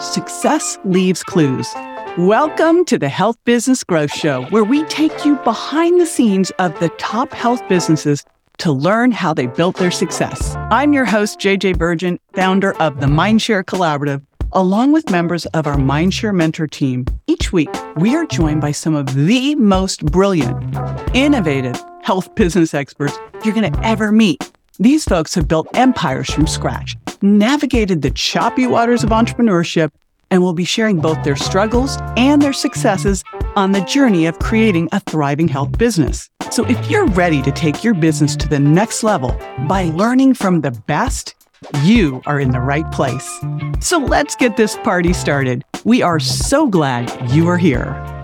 success leaves clues. Welcome to the Health Business Growth Show, where we take you behind the scenes of the top health businesses to learn how they built their success. I'm your host, JJ Virgin, founder of the Mindshare Collaborative, along with members of our Mindshare Mentor team. Each week, we are joined by some of the most brilliant, innovative health business experts you're going to ever meet. These folks have built empires from scratch, navigated the choppy waters of entrepreneurship, and will be sharing both their struggles and their successes on the journey of creating a thriving health business. So if you're ready to take your business to the next level by learning from the best, you are in the right place. So let's get this party started. We are so glad you are here.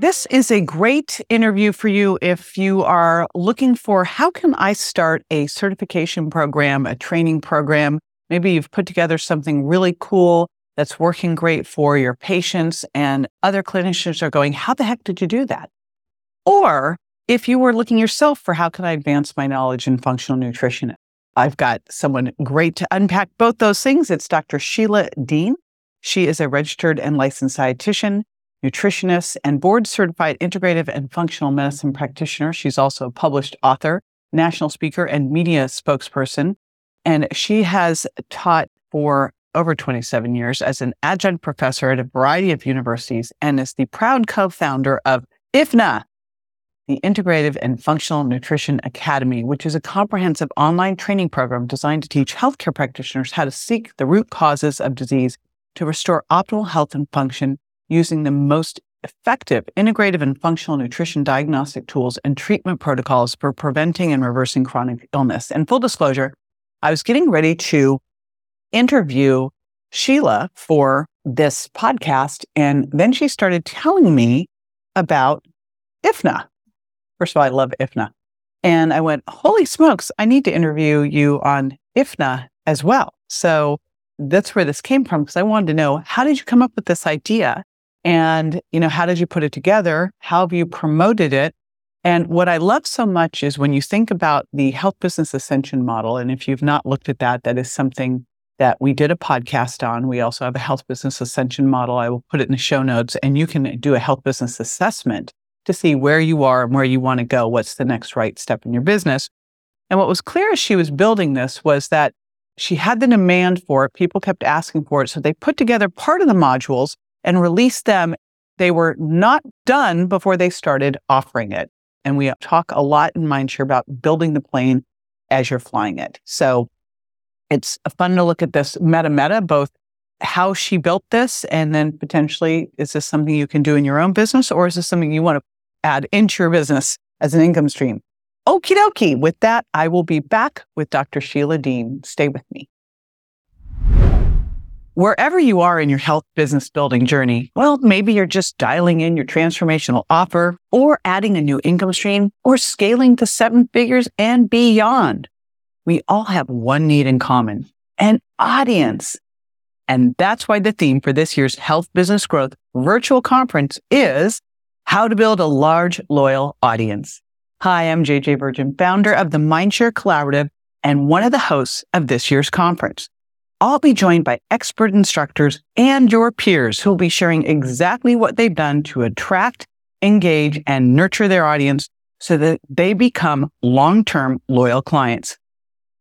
This is a great interview for you if you are looking for how can I start a certification program, a training program Maybe you've put together something really cool that's working great for your patients, and other clinicians are going, How the heck did you do that? Or if you were looking yourself for how can I advance my knowledge in functional nutrition, I've got someone great to unpack both those things. It's Dr. Sheila Dean. She is a registered and licensed dietitian, nutritionist, and board certified integrative and functional medicine practitioner. She's also a published author, national speaker, and media spokesperson. And she has taught for over 27 years as an adjunct professor at a variety of universities and is the proud co-founder of IFNA, the Integrative and Functional Nutrition Academy, which is a comprehensive online training program designed to teach healthcare practitioners how to seek the root causes of disease to restore optimal health and function using the most effective integrative and functional nutrition diagnostic tools and treatment protocols for preventing and reversing chronic illness. And full disclosure, I was getting ready to interview Sheila for this podcast. And then she started telling me about IFNA. First of all, I love IFNA. And I went, holy smokes, I need to interview you on IFNA as well. So that's where this came from because I wanted to know how did you come up with this idea? And, you know, how did you put it together? How have you promoted it? And what I love so much is when you think about the health business ascension model, and if you've not looked at that, that is something that we did a podcast on. We also have a health business ascension model. I will put it in the show notes, and you can do a health business assessment to see where you are and where you want to go. What's the next right step in your business? And what was clear as she was building this was that she had the demand for it. People kept asking for it. So they put together part of the modules and released them. They were not done before they started offering it. And we talk a lot in Mindshare about building the plane as you're flying it. So it's fun to look at this meta meta, both how she built this and then potentially is this something you can do in your own business or is this something you want to add into your business as an income stream? Okie dokie. With that, I will be back with Dr. Sheila Dean. Stay with me. Wherever you are in your health business building journey, well, maybe you're just dialing in your transformational offer or adding a new income stream or scaling to seven figures and beyond. We all have one need in common, an audience. And that's why the theme for this year's Health Business Growth virtual conference is how to build a large, loyal audience. Hi, I'm JJ Virgin, founder of the Mindshare Collaborative and one of the hosts of this year's conference. I'll be joined by expert instructors and your peers who will be sharing exactly what they've done to attract, engage, and nurture their audience so that they become long-term loyal clients.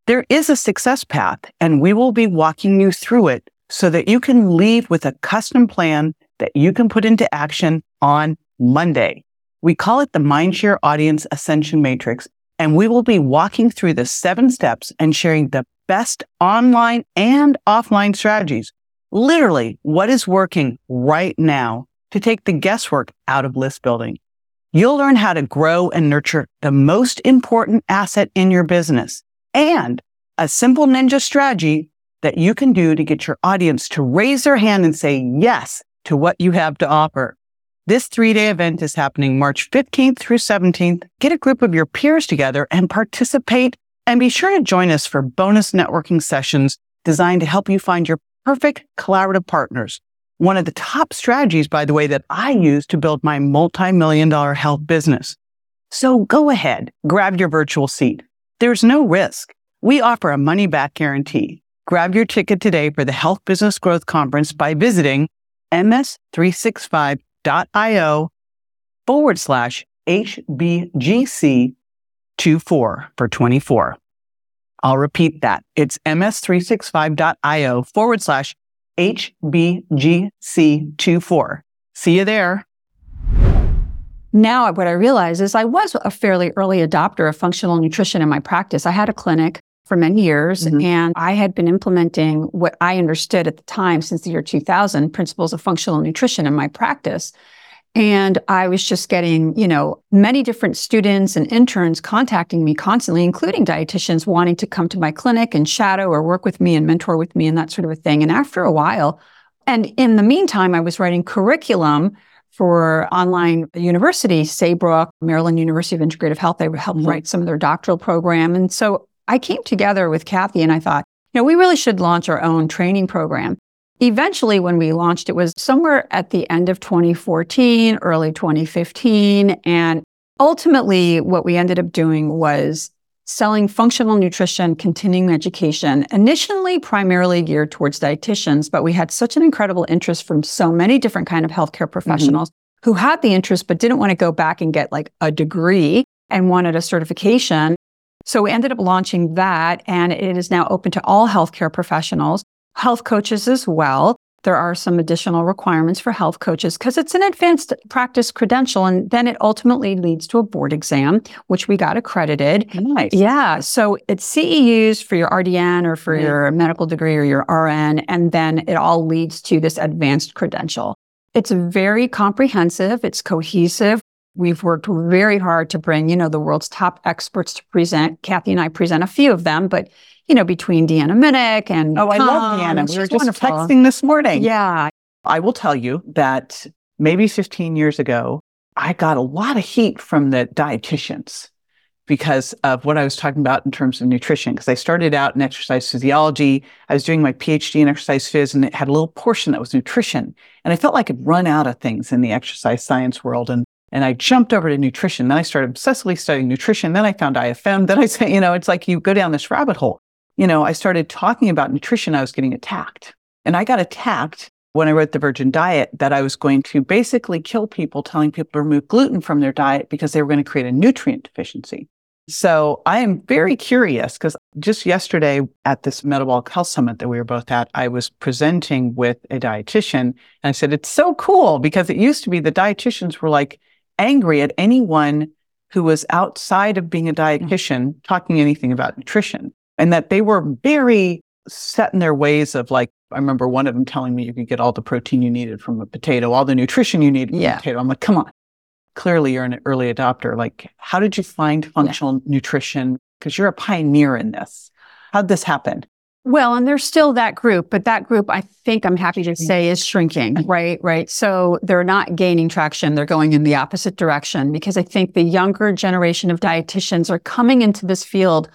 There is a success path and we will be walking you through it so that you can leave with a custom plan that you can put into action on Monday. We call it the Mindshare Audience Ascension Matrix, and we will be walking through the seven steps and sharing the best online and offline strategies. Literally what is working right now to take the guesswork out of list building. You'll learn how to grow and nurture the most important asset in your business and a simple ninja strategy that you can do to get your audience to raise their hand and say yes to what you have to offer. This three day event is happening March 15th through 17th. Get a group of your peers together and participate and be sure to join us for bonus networking sessions designed to help you find your perfect collaborative partners. One of the top strategies, by the way, that I use to build my multi-million dollar health business. So go ahead, grab your virtual seat. There's no risk. We offer a money back guarantee. Grab your ticket today for the Health Business Growth Conference by visiting ms365.io forward slash HBGC 24 for 24. I'll repeat that. It's ms365.io forward slash HBGC24. See you there. Now, what I realize is I was a fairly early adopter of functional nutrition in my practice. I had a clinic for many years mm-hmm. and I had been implementing what I understood at the time since the year 2000 principles of functional nutrition in my practice. And I was just getting, you know, many different students and interns contacting me constantly, including dietitians wanting to come to my clinic and shadow or work with me and mentor with me and that sort of a thing. And after a while, and in the meantime, I was writing curriculum for online university, Saybrook, Maryland University of Integrative Health. They helped mm-hmm. write some of their doctoral program. And so I came together with Kathie and I thought, you know, we really should launch our own training program. Eventually, when we launched, it was somewhere at the end of 2014, early 2015. And ultimately, what we ended up doing was selling functional nutrition continuing education, initially primarily geared towards dietitians, but we had such an incredible interest from so many different kind of healthcare mm-hmm. professionals mm-hmm. who had the interest but didn't want to go back and get like a degree and wanted a certification. So we ended up launching that and it is now open to all healthcare professionals, health coaches as well. There are some additional requirements for health coaches because it's an advanced practice credential. And then it ultimately leads to a board exam, which we got accredited. Nice. Yeah. So it's CEUs for your RDN or for your medical degree or your RN. And then it all leads to this advanced credential. It's very comprehensive. It's cohesive. We've worked very hard to bring, you know, the world's top experts to present. Kathie and I present a few of them, but you know, between Deanna Minich and oh, Tom, I love Deanna. We were just wonderful. texting this morning. Yeah, I will tell you that maybe 15 years ago, I got a lot of heat from the dietitians because of what I was talking about in terms of nutrition. Because I started out in exercise physiology, I was doing my PhD in exercise phys, and it had a little portion that was nutrition. And I felt like I'd run out of things in the exercise science world. And and I jumped over to nutrition. Then I started obsessively studying nutrition. Then I found IFM. Then I said, you know, it's like you go down this rabbit hole. You know, I started talking about nutrition. I was getting attacked. And I got attacked when I wrote the Virgin Diet that I was going to basically kill people, telling people to remove gluten from their diet because they were going to create a nutrient deficiency. So I am very curious because just yesterday at this metabolic health summit that we were both at, I was presenting with a dietitian and I said, it's so cool because it used to be the dietitians were like, angry at anyone who was outside of being a mm. dietitian talking anything about nutrition and that they were very set in their ways of like I remember one of them telling me you could get all the protein you needed from a potato, all the nutrition you needed from yeah. a potato. I'm like, come on. Clearly you're an early adopter. Like, how did you find functional yeah. nutrition? Because you're a pioneer in this. How'd this happen? Well, and there's still that group, but that group, I think I'm happy to say, is shrinking, right? Right. So they're not gaining traction. They're going in the opposite direction because I think the younger generation of dietitians are coming into this field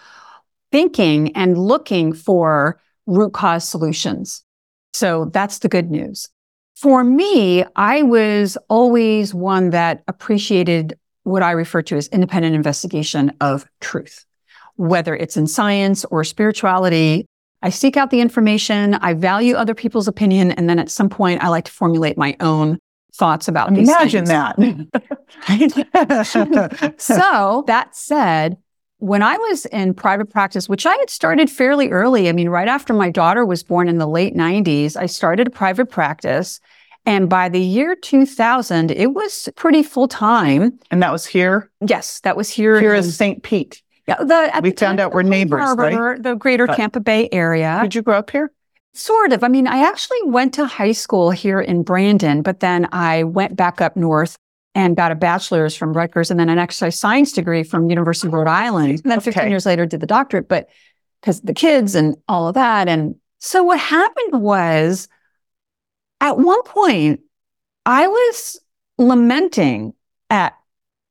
thinking and looking for root cause solutions. So that's the good news. For me, I was always one that appreciated what I refer to as independent investigation of truth, whether it's in science or spirituality I seek out the information, I value other people's opinion, and then at some point I like to formulate my own thoughts about these Imagine that. so that said, when I was in private practice, which I had started fairly early, I mean, right after my daughter was born in the late 90s, I started a private practice. And by the year 2000, it was pretty full time. And that was here? Yes, that was here. Here in St. Pete. Yeah, the, uh, we the found out we're neighbors, Harbor, right? The greater but Tampa Bay area. Did you grow up here? Sort of. I mean, I actually went to high school here in Brandon, but then I went back up north and got a bachelor's from Rutgers and then an exercise science degree from University of Rhode Island. And then okay. 15 years later did the doctorate, but because the kids and all of that. And so what happened was at one point, I was lamenting at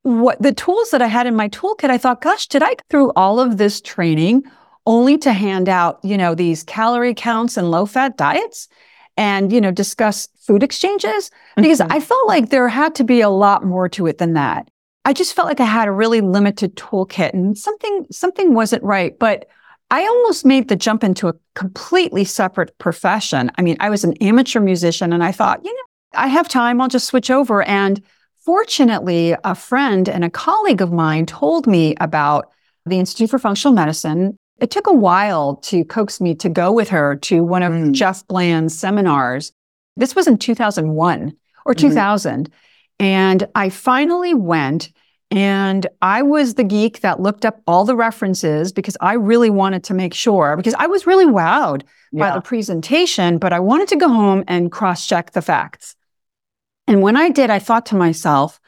what the tools that I had in my toolkit, I thought, gosh, did I go through all of this training only to hand out, you know, these calorie counts and low fat diets and, you know, discuss food exchanges? Because mm-hmm. I felt like there had to be a lot more to it than that. I just felt like I had a really limited toolkit and something, something wasn't right. But I almost made the jump into a completely separate profession. I mean, I was an amateur musician and I thought, you know, I have time, I'll just switch over. And fortunately, a friend and a colleague of mine told me about the Institute for Functional Medicine. It took a while to coax me to go with her to one of mm. Jeff Bland's seminars. This was in 2001 or mm-hmm. 2000. And I finally went and I was the geek that looked up all the references because I really wanted to make sure, because I was really wowed yeah. by the presentation, but I wanted to go home and cross check the facts. And when I did, I thought to myself,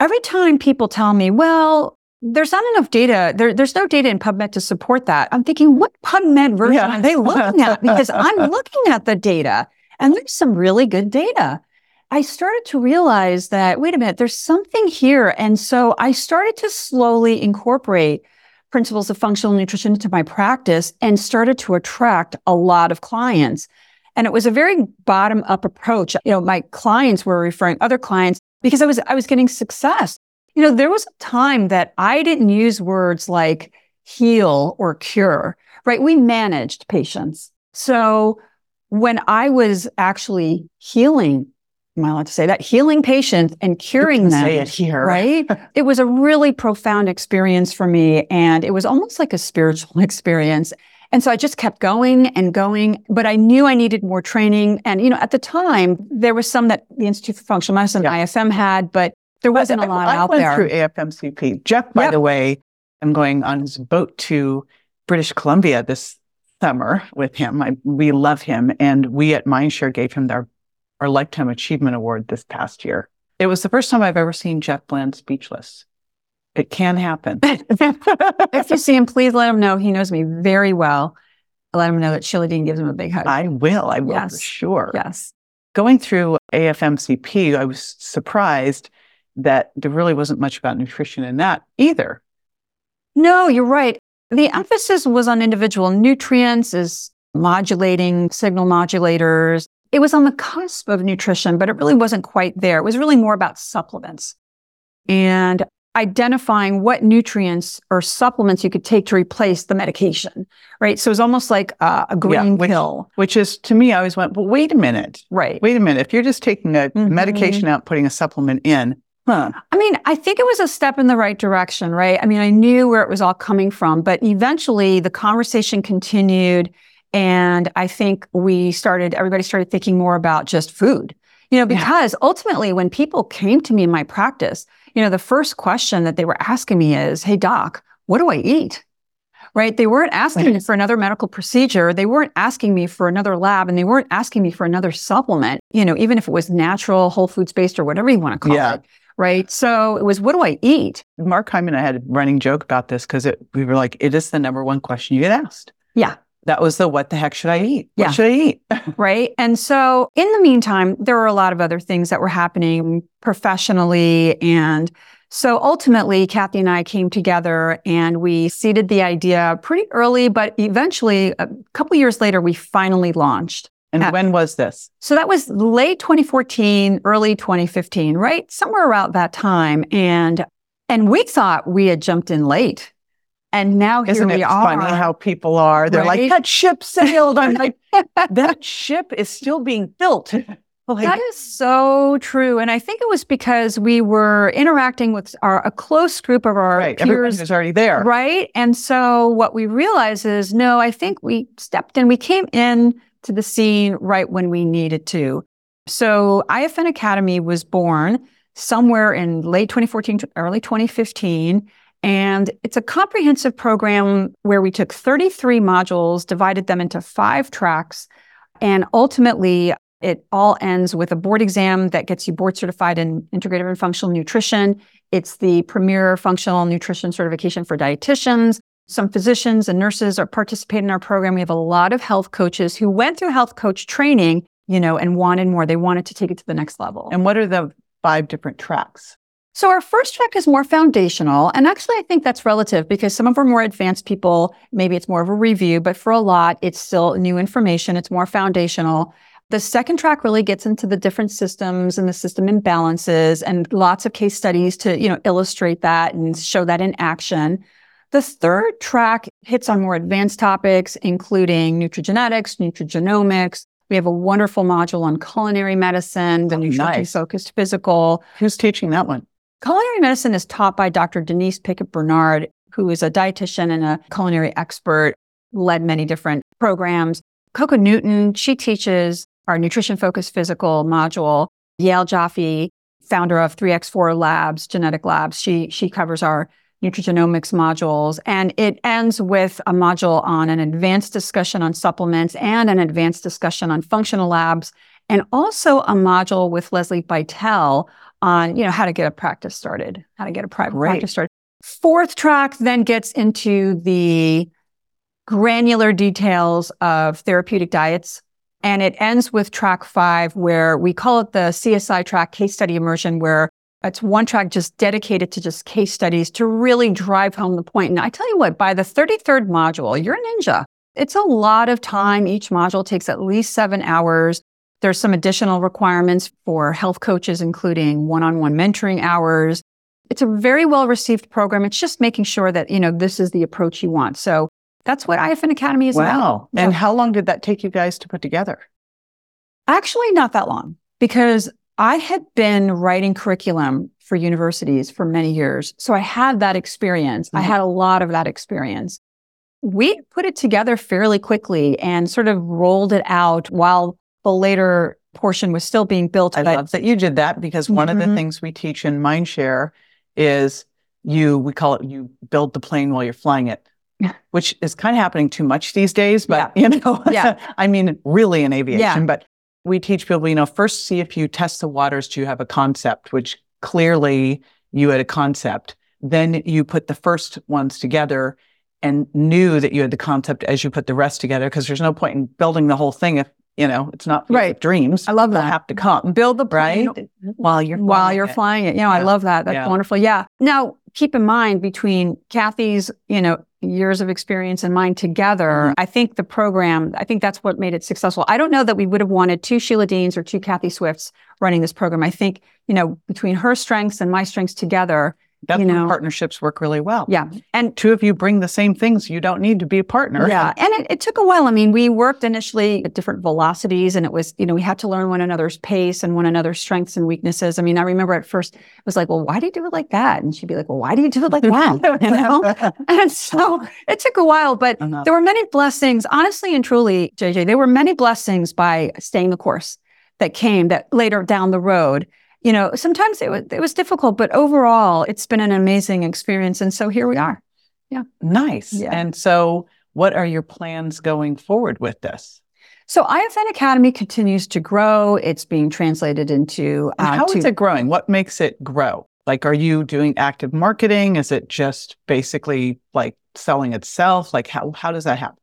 every time people tell me, well, there's not enough data, there, there's no data in PubMed to support that. I'm thinking, what PubMed version yeah. are they looking at? Because I'm looking at the data and there's some really good data. I started to realize that, wait a minute, there's something here. And so I started to slowly incorporate principles of functional nutrition into my practice and started to attract a lot of clients. And it was a very bottom up approach. You know, my clients were referring other clients because I was, I was getting success. You know, there was a time that I didn't use words like heal or cure, right? We managed patients. So when I was actually healing, am I allowed to say that? Healing patients and curing them. Say it here. Right? it was a really profound experience for me. And it was almost like a spiritual experience. And so I just kept going and going, but I knew I needed more training. And, you know, at the time, there was some that the Institute for Functional Medicine, yeah. IFM had, but there wasn't a lot I, out there. I went through AFMCP. Jeff, by yep. the way, I'm going on his boat to British Columbia this summer with him. I, we love him. And we at Mindshare gave him our, our Lifetime Achievement Award this past year. It was the first time I've ever seen Jeff Bland speechless. It can happen. if you see him, please let him know. He knows me very well. Let him know that Sheila Dean gives him a big hug. I will. I will yes. for sure. Yes. Going through AFMCP, I was surprised that there really wasn't much about nutrition in that either. No, you're right. The emphasis was on individual nutrients, as modulating signal modulators. It was on the cusp of nutrition, but it really wasn't quite there. It was really more about supplements. And identifying what nutrients or supplements you could take to replace the medication, right? So it's almost like uh, a green yeah, which, pill. Which is, to me, I always went, well, wait a minute. Right. Wait a minute. If you're just taking a mm-hmm. medication out, putting a supplement in, huh? I mean, I think it was a step in the right direction, right? I mean, I knew where it was all coming from, but eventually the conversation continued. And I think we started, everybody started thinking more about just food. You know, because yeah. ultimately when people came to me in my practice, you know, the first question that they were asking me is, Hey, doc, what do I eat? Right. They weren't asking me for another medical procedure. They weren't asking me for another lab and they weren't asking me for another supplement, you know, even if it was natural, whole foods based or whatever you want to call yeah. it. Right. So it was, what do I eat? Mark Hyman and I had a running joke about this because we were like, it is the number one question you get asked. Yeah that was the what the heck should I eat? Yeah. What should I eat? right. And so in the meantime, there were a lot of other things that were happening professionally. And so ultimately, Kathie and I came together and we seeded the idea pretty early, but eventually, a couple years later, we finally launched. And At, when was this? So that was late 2014, early 2015, right? Somewhere around that time. And and we thought we had jumped in late and now here Isn't we it are. funny how people are? They're right? like, that ship sailed. I'm like, that ship is still being built. Like, that is so true. And I think it was because we were interacting with our a close group of our right. peers. Everybody was already there. Right. And so what we realized is no, I think we stepped in, we came in to the scene right when we needed to. So IFN Academy was born somewhere in late 2014 early 2015. And it's a comprehensive program where we took 33 modules, divided them into five tracks, and ultimately it all ends with a board exam that gets you board certified in integrative and functional nutrition. It's the premier functional nutrition certification for dietitians. Some physicians and nurses are participating in our program. We have a lot of health coaches who went through health coach training, you know, and wanted more. They wanted to take it to the next level. And what are the five different tracks? So our first track is more foundational. And actually, I think that's relative because some of our more advanced people, maybe it's more of a review, but for a lot, it's still new information. It's more foundational. The second track really gets into the different systems and the system imbalances and lots of case studies to, you know, illustrate that and show that in action. The third track hits on more advanced topics, including nutrigenetics, nutrigenomics. We have a wonderful module on culinary medicine, the Oh, nutrition nice. focused physical. Who's teaching that one? Culinary medicine is taught by Dr. Denise Pickett Bernard, who is a dietitian and a culinary expert, led many different programs. Coco Newton, she teaches our nutrition focused physical module. Yael Joffe, founder of 3x4 Labs, genetic labs, she, she covers our nutrigenomics modules. And it ends with a module on an advanced discussion on supplements and an advanced discussion on functional labs, and also a module with Leslie Bytel on, you know, how to get a practice started, how to get a private Great. practice started. Fourth track then gets into the granular details of therapeutic diets. And it ends with track five, where we call it the CSI track case study immersion, where it's one track just dedicated to just case studies to really drive home the point. And I tell you what, by the 33rd module, you're a ninja. It's a lot of time. Each module takes at least seven hours. There's some additional requirements for health coaches, including one-on-one mentoring hours. It's a very well received program. It's just making sure that, you know, this is the approach you want. So that's what IFN Academy is about. Wow. And how long did that take you guys to put together? Actually, not that long because I had been writing curriculum for universities for many years. So I had that experience. I Mhm. had a lot of that experience. We put it together fairly quickly and sort of rolled it out while the later portion was still being built. I but- love that you did that because one of the Mhm. things we teach in Mindshare is you, we call it you build the plane while you're flying it. Which is kind of happening too much these days, but you know, Yeah. I mean, really in aviation, Yeah. but we teach people, you know, first see if you test the waters, do you have a concept, which clearly you had a concept. Then you put the first ones together and knew that you had the concept as you put the rest together, because there's no point in building the whole thing if, you know, it's not Right. dreams. I love They'll that. have to come build the Right? while you're while you're it. flying it. You know, I love that. That's Yeah. wonderful. Yeah. Now, keep in mind between Kathie's, you know, years of experience and mine together, Mhm. I think the program, I think that's what made it successful. I don't know that we would have wanted two Sheila Deans or two Kathie Swifts running this program. I think, you know, between her strengths and my strengths together, That's you know. partnerships work really well. yeah. And Two of you bring the same things. You don't need to be a partner. Yeah. And it, it took a while. I mean, we worked initially at different velocities and it was, you know, we had to learn one another's pace and one another's strengths and weaknesses. I mean, I remember at first it was like, well, why do you do it like that? And she'd be like, well, why do you do it like that? you know? And so it took a while, but Enough. there were many blessings, honestly and truly, JJ, there were many blessings by staying the course that came that later down the road. You know, sometimes it was, it was difficult, but overall, it's been an amazing experience. And so here we are. Yeah. Nice. Yeah. And so, what are your plans going forward with this? So IFN Academy continues to grow. It's being translated into uh, how to- is it growing? What makes it grow? Like, are you doing active marketing? Is it just basically like selling itself? Like, how, how does that happen?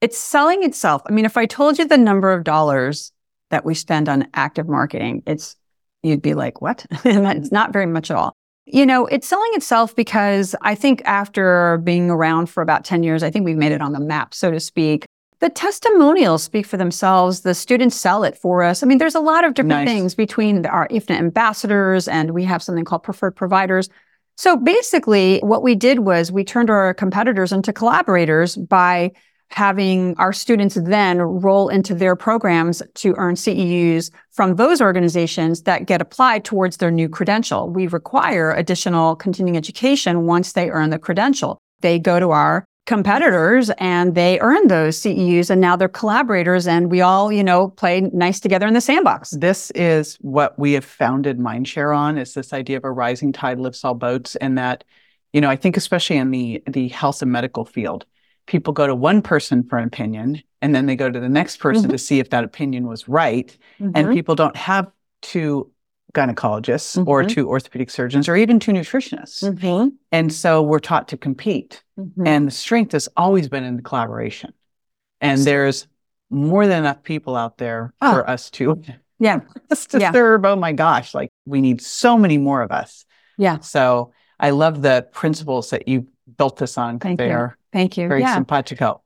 it's selling itself. I mean, if I told you the number of dollars that we spend on active marketing, it's you'd be like, "What?" it's not very much at all. You know, it's selling itself because I think after being around for about 10 years, I think we've made it on the map, so to speak. The testimonials speak for themselves. The students sell it for us. I mean, there's a lot of different Nice. things between our IFNA ambassadors and we have something called preferred providers. So basically, what we did was we turned our competitors into collaborators by having our students then roll into their programs to earn CEUs from those organizations that get applied towards their new credential. We require additional continuing education once they earn the credential. They go to our competitors and they earn those CEUs and now they're collaborators and we all, you know, play nice together in the sandbox. This is what we have founded Mindshare on is this idea of a rising tide lifts all boats. And that, you know, I think especially in the, the health and medical field, people go to one person for an opinion and then they go to the next person Mhm. to see if that opinion was right. And people don't have two gynecologists or Mhm. two orthopedic surgeons or even two nutritionists. Mhm. And so we're taught to compete. Mhm. And the strength has always been in the collaboration. And there's more than enough people out there Oh. for us to, yeah, us to Yeah. serve. Oh my gosh, like we need so many more of us. yeah. So I love the principles that you built this on Thank you. Thank you. very yeah. simpatico.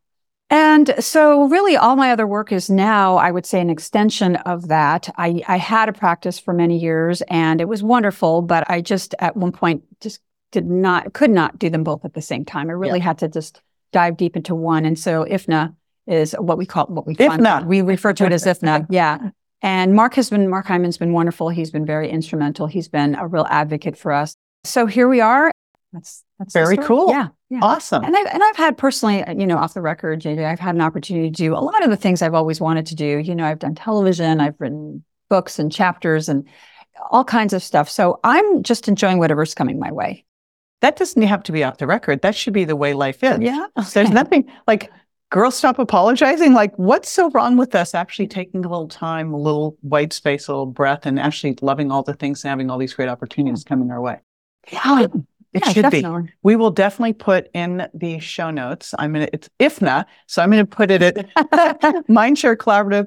And so really all my other work is now, I would say, an extension of that. I, I had a practice for many years and it was wonderful, but I just at one point just did not, could not do them both at the same time. I really had to just dive deep into one. And so IFNA is what we call what we IFNA. we refer to it as IFNA. Yeah. And Mark has been Mark Hyman's been wonderful. He's been very instrumental. He's been a real advocate for us. So here we are. That's that's very cool. Yeah, yeah. Awesome. And I've and I've had personally, uh, you know, off the record, JJ, I've had an opportunity to do a lot of the things I've always wanted to do. You know, I've done television, I've written books and chapters and all kinds of stuff. So I'm just enjoying whatever's coming my way. That doesn't have to be off the record. That should be the way life is. Yeah. There's nothing like girls stop apologizing. Like, what's so wrong with us actually taking a little time, a little white space, a little breath, and actually loving all the things and having all these great opportunities coming our way? Yeah. It Yeah, should definitely. be. We will definitely put in the show notes. I'm gonna it's IFNA, so I'm gonna put it at Mindshare Collaborative.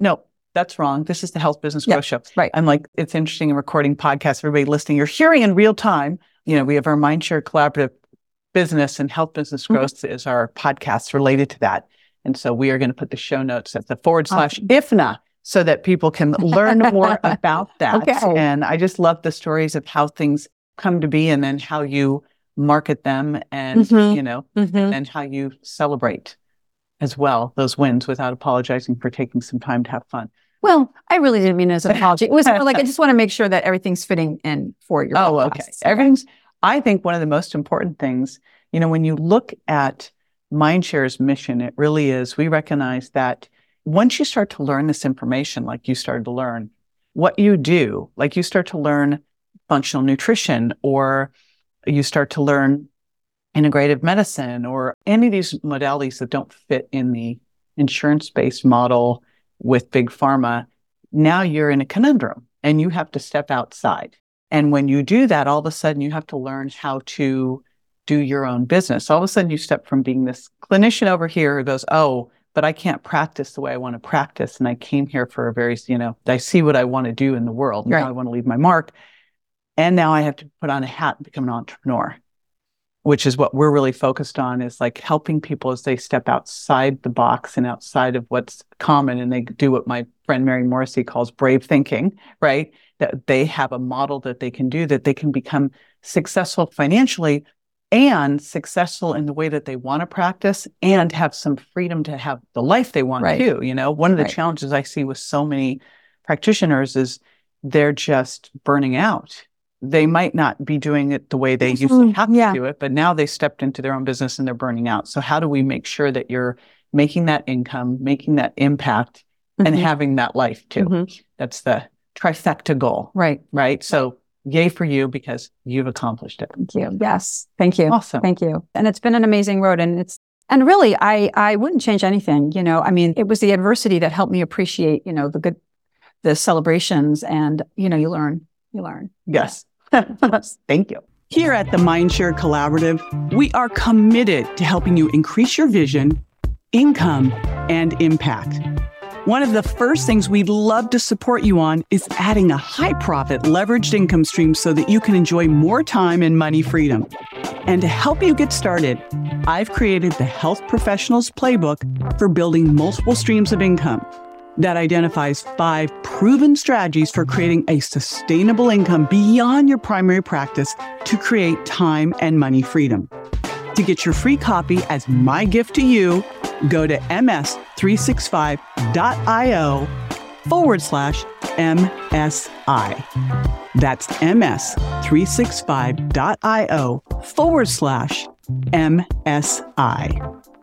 No, that's wrong. This is the Health Business Yep, Growth Show. right. I'm like, it's interesting in recording podcasts, everybody listening, you're hearing in real time. You know, we have our Mindshare Collaborative Business and Health Business Mhm. Growth is our podcast related to that. And so we are going to put the show notes at the forward slash Awesome. IFNA so that people can learn more about that. Okay. And I just love the stories of how things come to be and then how you market them and, Mhm. you know, Mhm. and how you celebrate as well those wins without apologizing for taking some time to have fun. Well, I really didn't mean it as an apology. It was like I just want to make sure that everything's fitting in for your. Oh, okay. Everything's, I think one of the most important things, you know, when you look at Mindshare's mission, it really is, we recognize that once you start to learn this information, like you started to learn, what you do, like you start to learn functional nutrition or you start to learn integrative medicine or any of these modalities that don't fit in the insurance based model with big pharma, now you're in a conundrum and you have to step outside. And when you do that, all of a sudden you have to learn how to do your own business. All of a sudden you step from being this clinician over here who goes, Oh, but I can't practice the way I want to practice. And I came here for a very, you know, I see what I want to do in the world. and Right. Now I want to leave my mark. And now I have to put on a hat and become an entrepreneur, which is what we're really focused on is like helping people as they step outside the box and outside of what's common and they do what my friend Mary Morrissey calls brave thinking, right? That they have a model that they can do that they can become successful financially and successful in the way that they want to practice and have some freedom to have the life they want Right. too. You know, one of the Right. challenges I see with so many practitioners is they're just burning out. They might not be doing it the way they used to Mhm. have Yeah. to do it, but now they stepped into their own business and they're burning out. So how do we make sure that you're making that income, making that impact, and Mhm. having that life too? Mhm. That's the trifecta goal, Right. right? So yay for you because you've accomplished it. Thank you. Yes. Thank you. Awesome. Thank you. And it's been an amazing road. And it's, and really, I, I wouldn't change anything. You know, I mean, it was the adversity that helped me appreciate, you know, the good, the celebrations and, you know, you learn, you learn. Yes. Thank you. Here at the Mindshare Collaborative, we are committed to helping you increase your vision, income, and impact. One of the first things we'd love to support you on is adding a high profit leveraged income stream so that you can enjoy more time and money freedom. And to help you get started, I've created the Health Professionals Playbook for building multiple streams of income that identifies five proven strategies for creating a sustainable income beyond your primary practice to create time and money freedom. To get your free copy as my gift to you, go to ms365.io forward slash MSI. That's ms365.io forward slash MSI.